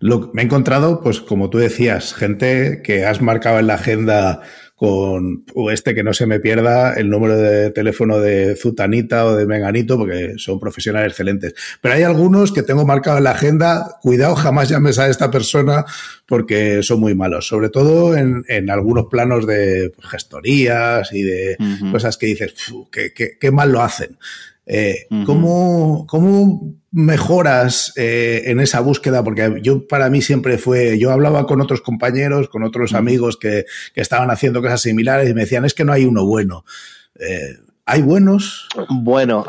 lo, me he encontrado, pues como tú decías, gente que has marcado en la agenda con este que no se me pierda el número de teléfono de Zutanita o de Menganito, porque son profesionales excelentes. Pero hay algunos que tengo marcado en la agenda, cuidado, jamás llames a esta persona porque son muy malos, sobre todo en, algunos planos de gestorías y de cosas que dices, qué, qué, mal lo hacen. Eh, ¿cómo, mejoras eh, en esa búsqueda? Porque yo para mí siempre fue, yo hablaba con otros compañeros, con otros amigos que, que estaban haciendo cosas similares y me decían, es que no hay uno bueno. Eh, ¿Hay buenos? Bueno,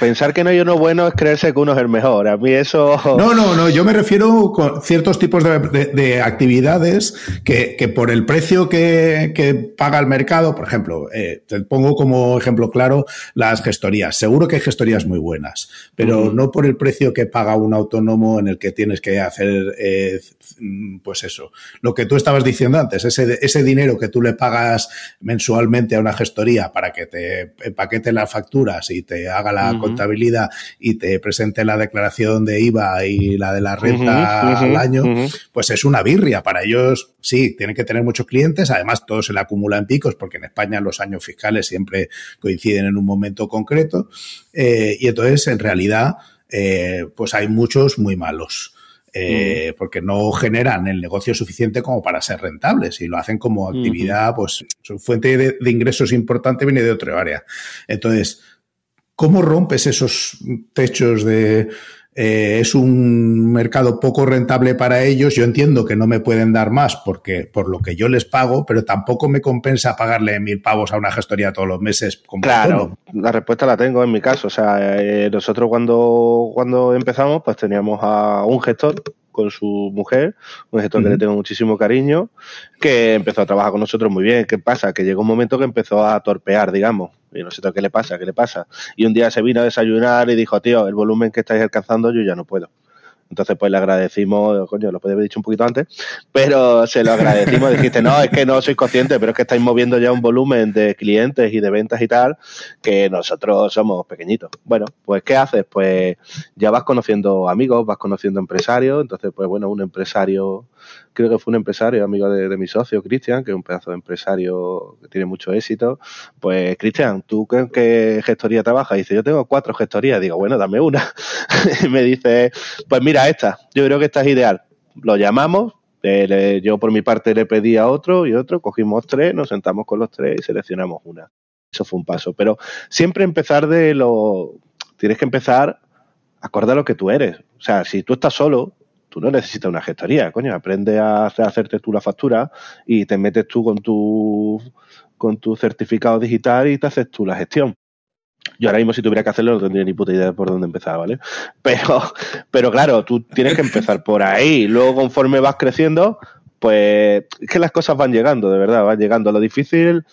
pensar que no hay uno bueno es creerse que uno es el mejor. A mí eso. No, no, no. Yo me refiero con ciertos tipos de, actividades que, que, por el precio que, que, paga el mercado, por ejemplo, eh, te pongo como ejemplo claro las gestorías. Seguro que hay gestorías muy buenas, pero no por el precio que paga un autónomo en el que tienes que hacer, eh, pues eso, lo que tú estabas diciendo antes, ese, ese dinero que tú le pagas mensualmente a una gestoría para que te paquete las facturas y te haga la contabilidad y te presente la declaración de IVA y la de la renta al año, pues es una birria. Para ellos, sí, tienen que tener muchos clientes. Además, todo se le acumula en picos porque en España los años fiscales siempre coinciden en un momento concreto. Eh, y entonces, en realidad, eh, pues hay muchos muy malos. Eh, porque no generan el negocio suficiente como para ser rentables y lo hacen como actividad, pues su fuente de, ingresos importante viene de otra área. Entonces, ¿cómo rompes esos techos de... Eh, es un mercado poco rentable para ellos. Yo entiendo que no me pueden dar más porque por lo que yo les pago, pero tampoco me compensa pagarle mil pavos a una gestoría todos los meses. claro, la respuesta la tengo en mi caso. O sea, eh, nosotros cuando, cuando empezamos, pues teníamos a un gestor con su mujer, un gestor que le tengo muchísimo cariño, que empezó a trabajar con nosotros muy bien. ¿Qué pasa? Que llegó un momento que empezó a torpear, digamos. Y no sé qué le pasa, qué le pasa. Y un día se vino a desayunar y dijo, tío, el volumen que estáis alcanzando yo ya no puedo. Entonces, pues le agradecimos, coño, lo podía haber dicho un poquito antes, pero se lo agradecimos. Dijiste, no, es que no sois conscientes, pero es que estáis moviendo ya un volumen de clientes y de ventas y tal, que nosotros somos pequeñitos. Bueno, pues, ¿qué haces? Pues ya vas conociendo amigos, vas conociendo empresarios. Entonces, pues bueno, un empresario creo que fue un empresario, amigo de, mi socio, Cristian, que es un pedazo de empresario que tiene mucho éxito. Pues, Cristian, ¿tú qué, qué, gestoría trabajas? dice, yo tengo cuatro gestorías. Digo, bueno, dame una. y me dice, pues mira, esta, yo creo que esta es ideal. Lo llamamos, eh, yo por mi parte le pedí a otro y otro, cogimos tres, nos sentamos con los tres y seleccionamos una. Eso fue un paso. Pero siempre empezar de lo... Tienes que empezar acorde lo que tú eres. O sea, si tú estás solo, tú no necesitas una gestoría, coño, aprende a hacerte tú la factura y te metes tú con tu con tu certificado digital y te haces tú la gestión. Yo ahora mismo si tuviera que hacerlo no tendría ni puta idea de por dónde empezar, ¿vale? Pero, pero claro, tú tienes que empezar por ahí. Luego, conforme vas creciendo, pues es que las cosas van llegando, de verdad, van llegando. Lo difícil,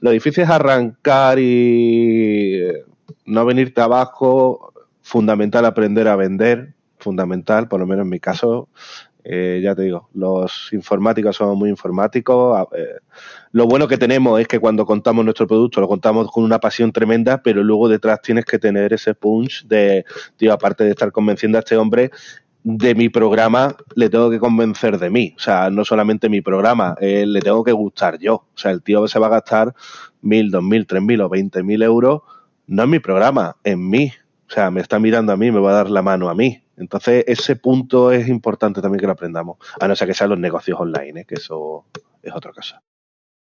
lo difícil es arrancar y no venirte abajo, fundamental aprender a vender, fundamental, por lo menos en mi caso, eh, ya te digo, los informáticos somos muy informáticos. Eh, lo bueno que tenemos es que cuando contamos nuestro producto lo contamos con una pasión tremenda, pero luego detrás tienes que tener ese punch de, tío, aparte de estar convenciendo a este hombre de mi programa, le tengo que convencer de mí. O sea, no solamente mi programa, eh, le tengo que gustar yo. O sea, el tío se va a gastar mil, dos mil, tres mil o veinte mil euros, no en mi programa, en mí. O sea, me está mirando a mí, me va a dar la mano a mí. Entonces, ese punto es importante también que lo aprendamos, a no ser que sean los negocios online, ¿eh? que eso es otra cosa.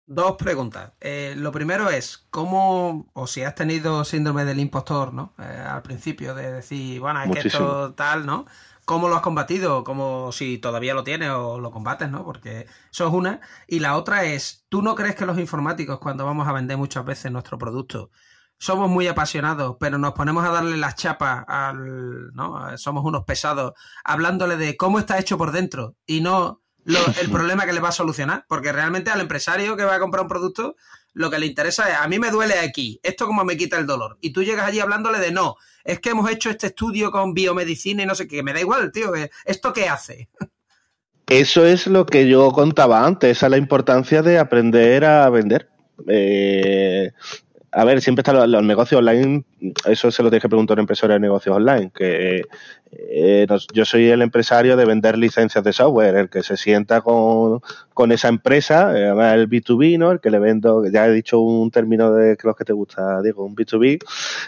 Dos preguntas. Eh, lo primero es, ¿cómo, o si has tenido síndrome del impostor, ¿no? Eh, al principio de decir, bueno, es que esto tal, ¿no? ¿Cómo lo has combatido? Como si todavía lo tienes o lo combates, ¿no? Porque eso es una. Y la otra es, ¿tú no crees que los informáticos, cuando vamos a vender muchas veces nuestro producto, somos muy apasionados, pero nos ponemos a darle las chapas al, ¿no? Somos unos pesados, hablándole de cómo está hecho por dentro y no el problema que le va a solucionar, porque realmente al empresario que va a comprar un producto, lo que le interesa es, a mí me duele aquí, esto como me quita el dolor. Y tú llegas allí hablándole de, no, es que hemos hecho este estudio con biomedicina y no sé qué, me da igual, tío, ¿esto qué hace? Eso es lo que yo contaba antes, esa es la importancia de aprender a vender. Eh, a ver, siempre están los, negocios online, eso se lo tienes que preguntar a un empresario de negocios online, que eh, yo soy el empresario de vender licencias de software, el que se sienta con, esa empresa, eh, el B2B, ¿no? El que le vendo, ya he dicho un término de los que te gusta, digo, un B2B.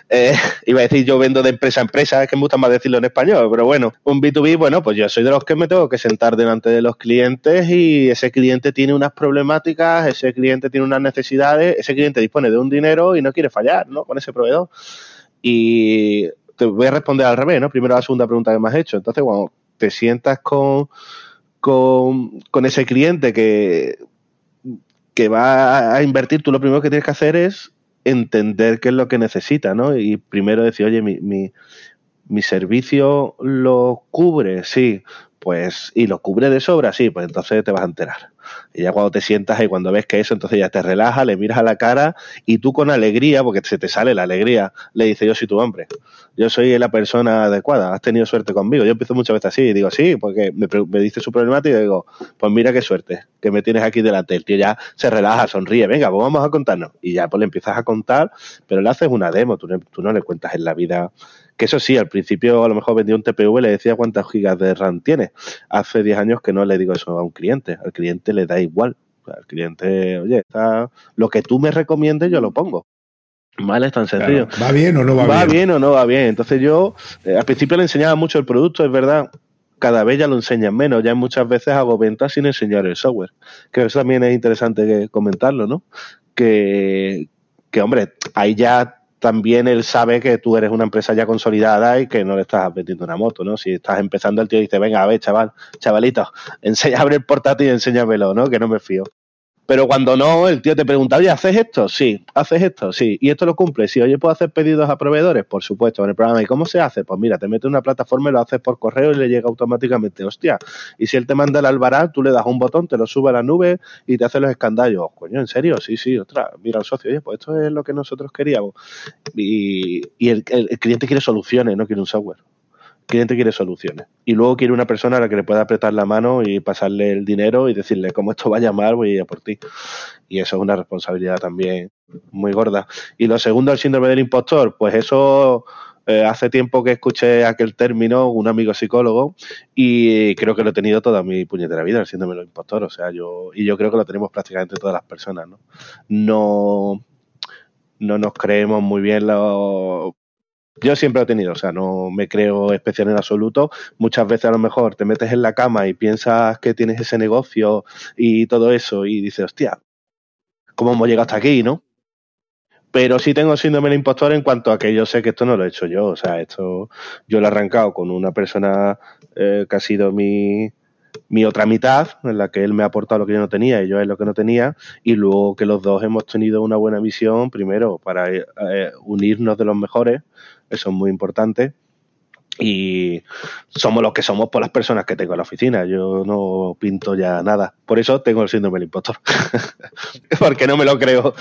Eh, iba a decir yo vendo de empresa a empresa, es que me gusta más decirlo en español, pero bueno, un B2B, bueno, pues yo soy de los que me tengo que sentar delante de los clientes y ese cliente tiene unas problemáticas, ese cliente tiene unas necesidades, ese cliente dispone de un dinero y no quiere fallar, ¿no? Con ese proveedor. Y te voy a responder al revés, ¿no? Primero la segunda pregunta que me has hecho. Entonces, cuando te sientas con, con, con ese cliente que, que va a invertir, tú lo primero que tienes que hacer es entender qué es lo que necesita, ¿no? Y primero decir, oye, mi, mi, mi servicio lo cubre, sí, pues, y lo cubre de sobra, sí, pues entonces te vas a enterar. Y ya cuando te sientas y cuando ves que eso, entonces ya te relaja, le miras a la cara y tú con alegría, porque se te sale la alegría, le dices, yo soy tu hombre, yo soy la persona adecuada, has tenido suerte conmigo. Yo empiezo muchas veces así y digo, sí, porque me, me dice su problemática y digo, pues mira qué suerte, que me tienes aquí delante. El tío ya se relaja, sonríe, venga, pues vamos a contarnos. Y ya pues le empiezas a contar, pero le haces una demo, tú, tú no le cuentas en la vida que eso sí, al principio a lo mejor vendía un TPV, le decía cuántas gigas de RAM tiene. Hace 10 años que no le digo eso a un cliente. Al cliente le da igual. Al cliente, oye, está, lo que tú me recomiendes yo lo pongo. Vale, es tan sencillo. Claro. ¿Va bien o no va, bien? ¿Va bien o no va bien? Entonces yo, eh, al principio le enseñaba mucho el producto, es verdad. Cada vez ya lo enseñan menos. Ya muchas veces hago ventas sin enseñar el software. Que eso también es interesante comentarlo, ¿no? Que, que hombre, ahí ya también él sabe que tú eres una empresa ya consolidada y que no le estás vendiendo una moto, ¿no? Si estás empezando, el tío dice, venga, a ver, chaval, chavalito, enseña, abre el portátil y enséñamelo, ¿no? Que no me fío. Pero cuando no, el tío te pregunta, oye, ¿haces esto? Sí. ¿Haces esto? Sí. ¿Y esto lo cumple? Sí. Oye, ¿puedo hacer pedidos a proveedores? Por supuesto, en el programa. ¿Y cómo se hace? Pues mira, te metes en una plataforma y lo haces por correo y le llega automáticamente. Hostia. Y si él te manda el albará, tú le das un botón, te lo sube a la nube y te hace los escandallos. Coño, ¿en serio? Sí, sí. Otra, mira al socio, oye, pues esto es lo que nosotros queríamos. Y, y el cliente quiere soluciones, no quiere un software cliente quiere soluciones. Y luego quiere una persona a la que le pueda apretar la mano y pasarle el dinero y decirle, como esto vaya mal, voy a ir a por ti. Y eso es una responsabilidad también muy gorda. Y lo segundo, el síndrome del impostor, pues eso eh, hace tiempo que escuché aquel término, un amigo psicólogo, y creo que lo he tenido toda mi puñetera vida, el síndrome del impostor. O sea, yo, y yo creo que lo tenemos prácticamente todas las personas, ¿no? No, no nos creemos muy bien los yo siempre lo he tenido, o sea, no me creo especial en absoluto. Muchas veces a lo mejor te metes en la cama y piensas que tienes ese negocio y todo eso y dices, hostia, ¿cómo hemos llegado hasta aquí, no? Pero sí tengo síndrome del impostor en cuanto a que yo sé que esto no lo he hecho yo. O sea, esto yo lo he arrancado con una persona eh, que ha sido mi, mi otra mitad, en la que él me ha aportado lo que yo no tenía y yo él lo que no tenía, y luego que los dos hemos tenido una buena visión, primero, para eh, unirnos de los mejores, eso es muy importante. Y somos los que somos por las personas que tengo en la oficina. Yo no pinto ya nada. Por eso tengo el síndrome del impostor. Porque no me lo creo.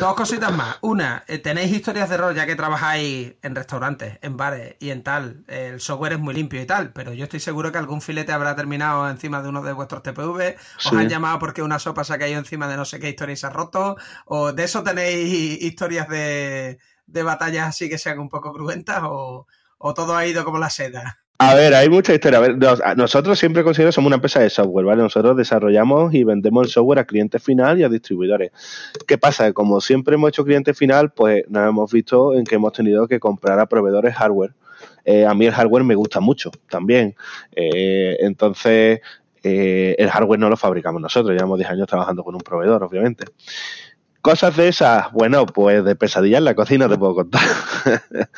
Dos cositas más. Una, eh, tenéis historias de error ya que trabajáis en restaurantes, en bares y en tal. El software es muy limpio y tal, pero yo estoy seguro que algún filete habrá terminado encima de uno de vuestros TPV. Os han llamado porque una sopa se ha caído encima de no sé qué historia y se ha roto. O de eso tenéis historias de de batallas así que sean un poco cruentas o, o todo ha ido como la seda? A ver, hay mucha historia. A ver, nosotros siempre consideramos somos una empresa de software, ¿vale? Nosotros desarrollamos y vendemos el software a cliente final y a distribuidores. ¿Qué pasa? Como siempre hemos hecho cliente final, pues nos hemos visto en que hemos tenido que comprar a proveedores hardware. Eh, a mí el hardware me gusta mucho también. Eh, entonces, eh, el hardware no lo fabricamos nosotros. Llevamos 10 años trabajando con un proveedor, obviamente. Cosas de esas, bueno, pues de pesadilla en la cocina te puedo contar.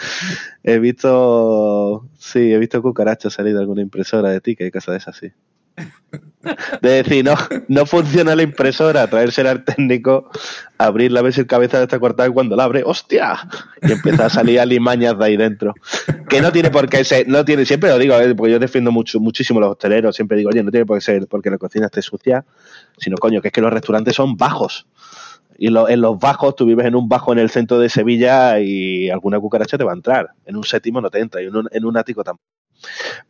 he visto, sí, he visto cucarachas salir de alguna impresora de ti, que hay cosas de esas, sí. De decir, no, no funciona la impresora, traérsela al técnico, abrirla, ver si el cabeza está cortada y cuando la abre, ¡hostia! Y empieza a salir alimañas de ahí dentro. Que no tiene por qué ser, no tiene, siempre lo digo, ¿eh? porque yo defiendo mucho, muchísimo los hosteleros, siempre digo, oye, no tiene por qué ser porque la cocina esté sucia, sino coño, que es que los restaurantes son bajos y en los bajos, tú vives en un bajo en el centro de Sevilla y alguna cucaracha te va a entrar. En un séptimo no te entra y en un, en un ático tampoco.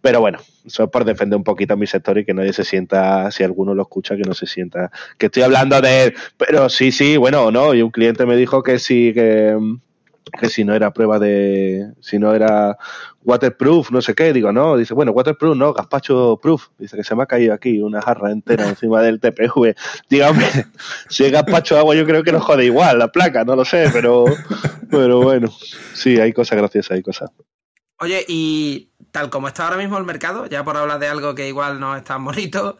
Pero bueno, eso es por defender un poquito a mi sector y que nadie se sienta, si alguno lo escucha, que no se sienta que estoy hablando de. Pero sí, sí, bueno, no. Y un cliente me dijo que sí, que, que si no era prueba de, si no era waterproof, no sé qué, digo, no, dice, bueno, waterproof, no, gazpacho proof, dice que se me ha caído aquí una jarra entera encima del TPV, dígame, si es gazpacho agua yo creo que no jode igual la placa, no lo sé, pero, pero bueno, sí, hay cosas graciosas, hay cosas. Oye, y tal como está ahora mismo el mercado, ya por hablar de algo que igual no es tan bonito,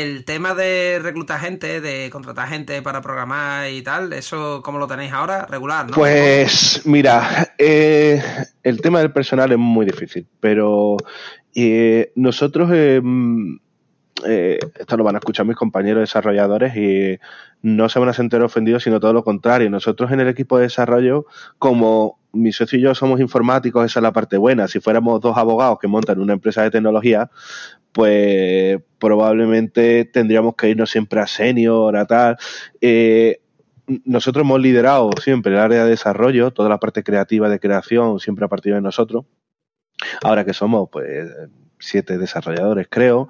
el tema de reclutar gente, de contratar gente para programar y tal, ¿eso cómo lo tenéis ahora? Regular, ¿no? Pues mira, eh, el tema del personal es muy difícil, pero eh, nosotros, em, eh, esto lo van a escuchar mis compañeros desarrolladores y no se van a sentir ofendidos, sino todo lo contrario. Nosotros en el equipo de desarrollo, como mi socio y yo somos informáticos, esa es la parte buena. Si fuéramos dos abogados que montan una empresa de tecnología, pues probablemente tendríamos que irnos siempre a senior, a tal. Eh, nosotros hemos liderado siempre el área de desarrollo, toda la parte creativa de creación siempre a partir de nosotros. Ahora que somos, pues, siete desarrolladores, creo,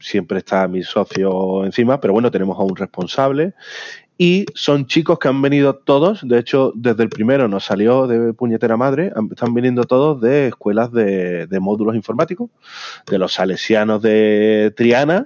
siempre está mi socio encima, pero bueno, tenemos a un responsable y son chicos que han venido todos, de hecho, desde el primero nos salió de puñetera madre, están viniendo todos de escuelas de, módulos informáticos, de los salesianos de Triana,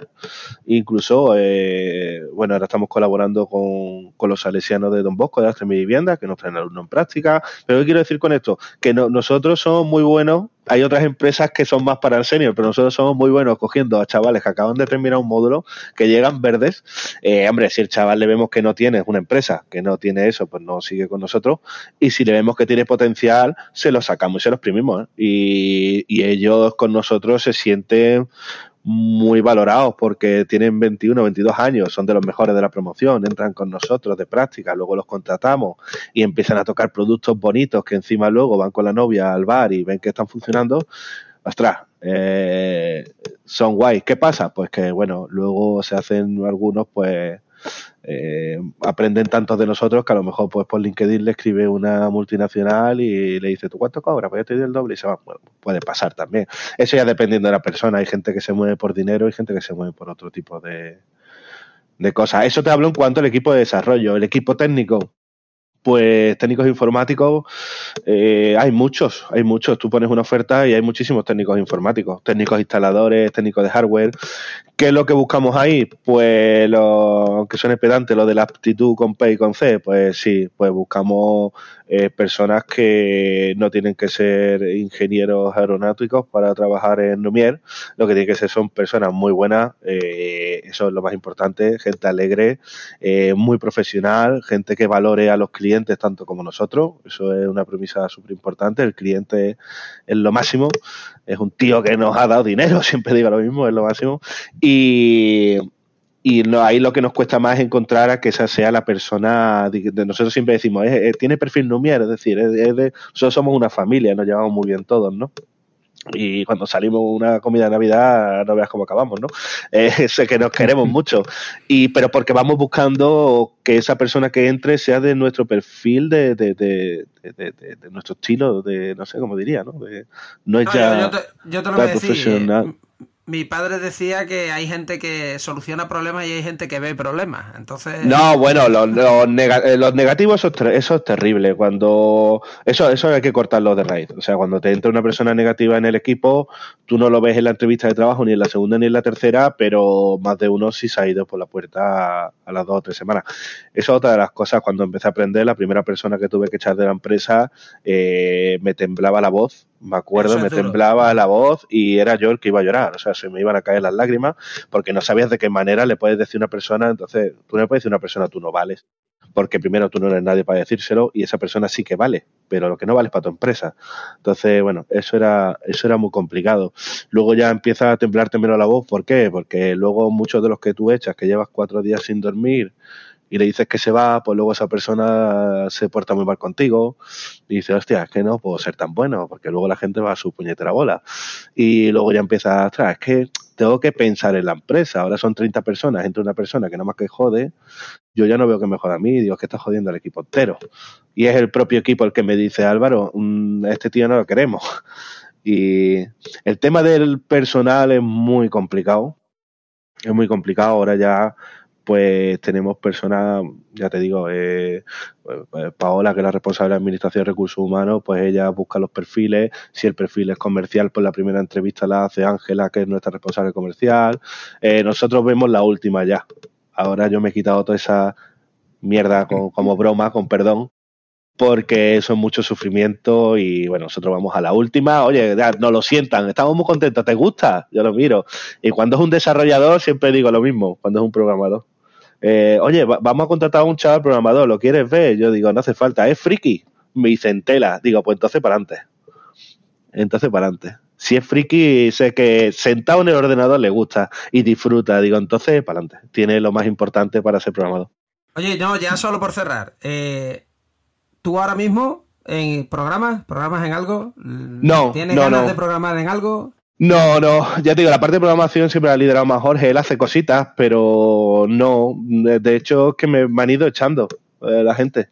incluso, eh, bueno, ahora estamos colaborando con, los salesianos de Don Bosco, de Astre Mi Vivienda, que nos traen alumnos en práctica. Pero ¿qué quiero decir con esto? Que nosotros somos muy buenos hay otras empresas que son más para el senior, pero nosotros somos muy buenos cogiendo a chavales que acaban de terminar un módulo, que llegan verdes. Eh, hombre, si el chaval le vemos que no tiene, una empresa que no tiene eso, pues no sigue con nosotros. Y si le vemos que tiene potencial, se lo sacamos y se lo exprimimos. ¿eh? Y, y ellos con nosotros se sienten muy valorados porque tienen 21, 22 años, son de los mejores de la promoción, entran con nosotros de práctica, luego los contratamos y empiezan a tocar productos bonitos que encima luego van con la novia al bar y ven que están funcionando. Ostras, eh, son guays. ¿Qué pasa? Pues que, bueno, luego se hacen algunos, pues, eh, aprenden tantos de nosotros que a lo mejor pues por LinkedIn le escribe una multinacional y le dice, ¿tú cuánto cobras? Pues yo te doy el doble y se va. Puede pasar también. Eso ya dependiendo de la persona. Hay gente que se mueve por dinero y gente que se mueve por otro tipo de, de cosas. Eso te hablo en cuanto al equipo de desarrollo. El equipo técnico, pues técnicos informáticos eh, hay muchos, hay muchos. Tú pones una oferta y hay muchísimos técnicos informáticos, técnicos instaladores, técnicos de hardware. ¿Qué es lo que buscamos ahí? Pues lo que son pedantes, lo de la aptitud con P y con C, pues sí, pues buscamos eh, personas que no tienen que ser ingenieros aeronáuticos para trabajar en Lumière, lo que tiene que ser son personas muy buenas, eh, eso es lo más importante, gente alegre, eh, muy profesional, gente que valore a los clientes tanto como nosotros, eso es una premisa súper importante, el cliente es lo máximo, es un tío que nos ha dado dinero, siempre digo lo mismo, es lo máximo, y y ahí lo que nos cuesta más es encontrar a que esa sea la persona, de, nosotros siempre decimos, tiene perfil Numier, es decir, nosotros somos una familia, nos llevamos muy bien todos, ¿no? Y cuando salimos una comida de Navidad, no veas cómo acabamos, ¿no? Eh, sé que nos queremos mucho. Y, pero porque vamos buscando que esa persona que entre sea de nuestro perfil, de, de, de, de nuestro estilo, de, no sé cómo diría, ¿no? no es ya yo te, yo te lo voy a decir, mi padre decía que hay gente que soluciona problemas y hay gente que ve problemas. Entonces. No, bueno, los, eh, negativos, eso es, eso es terrible. Cuando. Eso, eso hay que cortarlo de raíz. O sea, cuando te entra una persona negativa en el equipo, tú no lo ves en la entrevista de trabajo, ni en la segunda ni en la tercera, pero más de uno sí se ha ido por la puerta a, las dos o tres semanas. Eso es otra de las cosas. Cuando empecé a aprender, la primera persona que tuve que echar de la empresa, eh, me temblaba la voz me acuerdo, me temblaba la voz y era yo el que iba a llorar, o sea, se me iban a caer las lágrimas porque no sabías de qué manera le puedes decir a una persona, entonces tú no le puedes decir a una persona tú no vales, porque primero tú no eres nadie para decírselo y esa persona sí que vale, pero lo que no vale es para tu empresa. Entonces, bueno, eso era eso era muy complicado. Luego ya empieza a temblarte menos la voz, ¿por qué? Porque luego muchos de los que tú echas, que llevas cuatro días sin dormir, y le dices que se va, pues luego esa persona se porta muy mal contigo y dice, hostia, es que no puedo ser tan bueno, porque luego la gente va a su puñetera bola. Y luego ya empieza, atrás, es que tengo que pensar en la empresa, ahora son 30 personas, entre una persona que nada más que jode, yo ya no veo que me joda a mí, Dios, que está jodiendo al equipo entero. Y es el propio equipo el que me dice, Álvaro, mm, este tío no lo queremos. Y el tema del personal es muy complicado, es muy complicado, ahora ya pues tenemos personas, ya te digo, eh, pues, Paola, que es la responsable de Administración de Recursos Humanos, pues ella busca los perfiles, si el perfil es comercial, pues la primera entrevista la hace Ángela, que es nuestra responsable comercial. Eh, nosotros vemos la última ya. Ahora yo me he quitado toda esa mierda como broma, con perdón, porque eso es mucho sufrimiento y bueno, nosotros vamos a la última, oye, no lo sientan, estamos muy contentos, ¿te gusta? Yo lo miro. Y cuando es un desarrollador, siempre digo lo mismo, cuando es un programador eh, oye, vamos a contratar a un chaval programador, ¿lo quieres ver? Yo digo, no hace falta, es friki. me dicen tela. Digo, pues entonces para adelante. Entonces para adelante. Si es friki, sé que sentado en el ordenador le gusta y disfruta. Digo, entonces para adelante. Tiene lo más importante para ser programador. Oye, no, ya solo por cerrar. Eh, ¿Tú ahora mismo en programas, programas en algo? No. ¿Tienes no, ganas no. de programar en algo? No, no, ya te digo, la parte de programación siempre la ha liderado más Jorge, él hace cositas, pero no, de hecho es que me, han ido echando eh, la gente.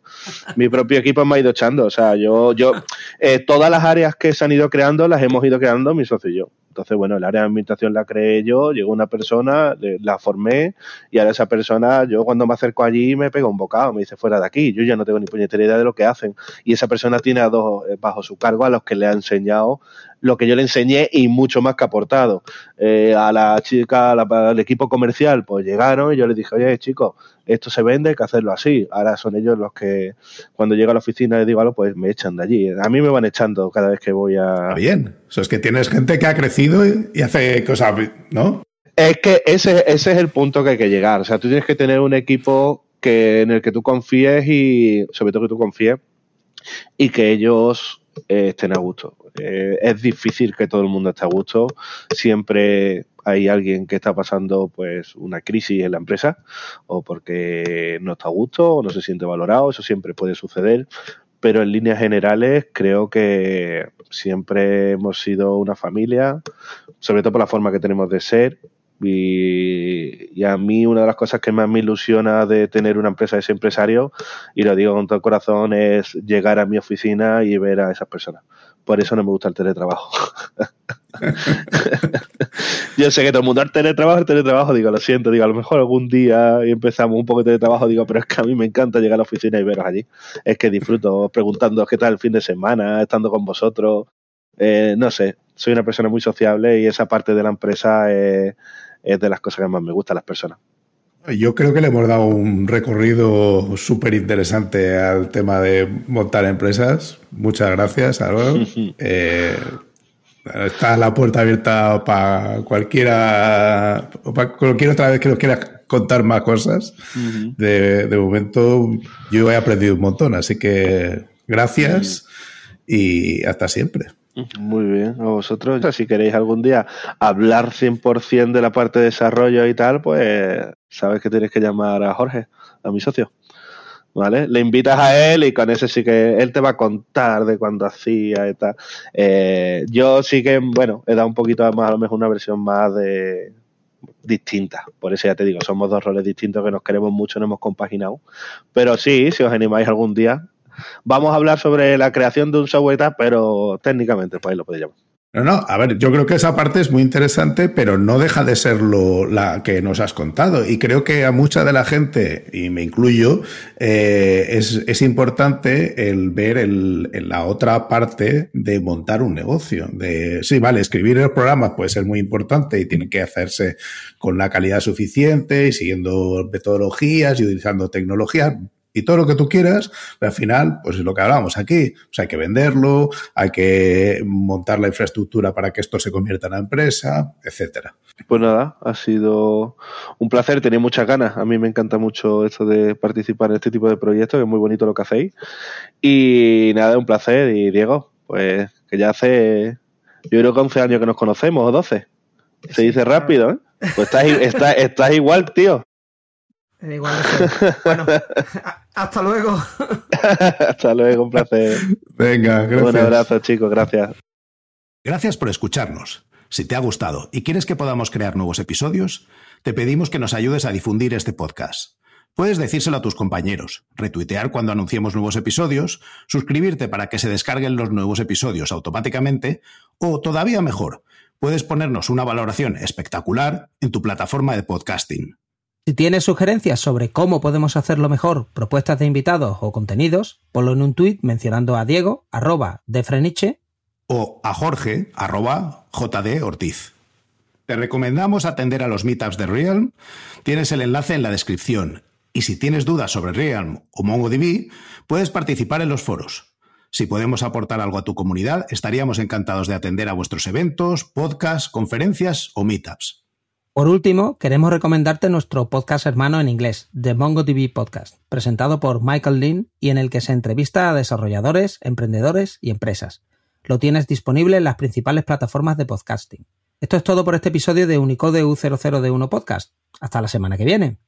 Mi propio equipo me ha ido echando, o sea, yo, yo, eh, todas las áreas que se han ido creando las hemos ido creando mi socio y yo. Entonces, bueno, el área de administración la creé yo, llegó una persona, la formé y ahora esa persona, yo cuando me acerco allí me pega un bocado, me dice fuera de aquí, yo ya no tengo ni puñetera idea de lo que hacen. Y esa persona tiene a dos eh, bajo su cargo a los que le ha enseñado lo que yo le enseñé y mucho más que aportado. Eh, a la chica, la- al equipo comercial, pues llegaron y yo les dije, oye chicos, esto se vende, hay que hacerlo así. Ahora son ellos los que, cuando llego a la oficina les digo algo, pues me echan de allí. A mí me van echando cada vez que voy a... Bien. Eso es que tienes gente que ha crecido y hace cosas, ¿no? Es que ese, ese es el punto que hay que llegar. O sea, tú tienes que tener un equipo que, en el que tú confíes y, sobre todo que tú confíes, y que ellos eh, estén a gusto. Eh, es difícil que todo el mundo esté a gusto. Siempre hay alguien que está pasando pues una crisis en la empresa o porque no está a gusto o no se siente valorado. Eso siempre puede suceder. Pero en líneas generales creo que siempre hemos sido una familia, sobre todo por la forma que tenemos de ser. Y, y a mí una de las cosas que más me ilusiona de tener una empresa de empresario, y lo digo con todo el corazón, es llegar a mi oficina y ver a esas personas. Por eso no me gusta el teletrabajo. Yo sé que todo el mundo, el teletrabajo, el teletrabajo, digo, lo siento, digo, a lo mejor algún día empezamos un poco de teletrabajo, digo, pero es que a mí me encanta llegar a la oficina y veros allí. Es que disfruto preguntando qué tal el fin de semana, estando con vosotros. Eh, no sé, soy una persona muy sociable y esa parte de la empresa es, es de las cosas que más me gustan las personas. Yo creo que le hemos dado un recorrido súper interesante al tema de montar empresas. Muchas gracias, Álvaro. Eh, está la puerta abierta para cualquiera, para cualquier otra vez que nos quiera contar más cosas. de, de momento, yo he aprendido un montón, así que gracias y hasta siempre. Muy bien, a vosotros. Si queréis algún día hablar 100% de la parte de desarrollo y tal, pues sabes que tienes que llamar a Jorge, a mi socio. ¿Vale? Le invitas a él y con ese sí que él te va a contar de cuándo hacía y tal. Eh, yo sí que, bueno, he dado un poquito más, a lo mejor una versión más de distinta. Por eso ya te digo, somos dos roles distintos que nos queremos mucho, no hemos compaginado. Pero sí, si os animáis algún día, vamos a hablar sobre la creación de un software pero técnicamente, pues ahí lo podéis llamar. No, no, a ver, yo creo que esa parte es muy interesante, pero no deja de ser lo, la que nos has contado. Y creo que a mucha de la gente, y me incluyo, eh, es, es, importante el ver el, la otra parte de montar un negocio. De, sí, vale, escribir los programas puede ser muy importante y tiene que hacerse con la calidad suficiente y siguiendo metodologías y utilizando tecnologías y todo lo que tú quieras, pero al final, pues es lo que hablábamos aquí. O sea, hay que venderlo, hay que montar la infraestructura para que esto se convierta en la empresa, etcétera. Pues nada, ha sido un placer, tenía muchas ganas. A mí me encanta mucho esto de participar en este tipo de proyectos, que es muy bonito lo que hacéis. Y nada, un placer. Y Diego, pues que ya hace, yo creo que 11 años que nos conocemos, o 12. Se dice rápido, ¿eh? Pues estás, estás, estás igual, tío. Igual de bueno, hasta luego. hasta luego, un placer. Venga, gracias. Un abrazo, chicos, gracias. Gracias por escucharnos. Si te ha gustado y quieres que podamos crear nuevos episodios, te pedimos que nos ayudes a difundir este podcast. Puedes decírselo a tus compañeros, retuitear cuando anunciemos nuevos episodios, suscribirte para que se descarguen los nuevos episodios automáticamente o, todavía mejor, puedes ponernos una valoración espectacular en tu plataforma de podcasting. Si tienes sugerencias sobre cómo podemos hacerlo mejor, propuestas de invitados o contenidos, ponlo en un tuit mencionando a Diego, arroba de Freniche, o a Jorge, arroba JD Ortiz. Te recomendamos atender a los meetups de Realm. Tienes el enlace en la descripción. Y si tienes dudas sobre Realm o MongoDB, puedes participar en los foros. Si podemos aportar algo a tu comunidad, estaríamos encantados de atender a vuestros eventos, podcasts, conferencias o meetups. Por último, queremos recomendarte nuestro podcast hermano en inglés, The MongoDB Podcast, presentado por Michael Lynn y en el que se entrevista a desarrolladores, emprendedores y empresas. Lo tienes disponible en las principales plataformas de podcasting. Esto es todo por este episodio de Unicode U00D1 Podcast. Hasta la semana que viene.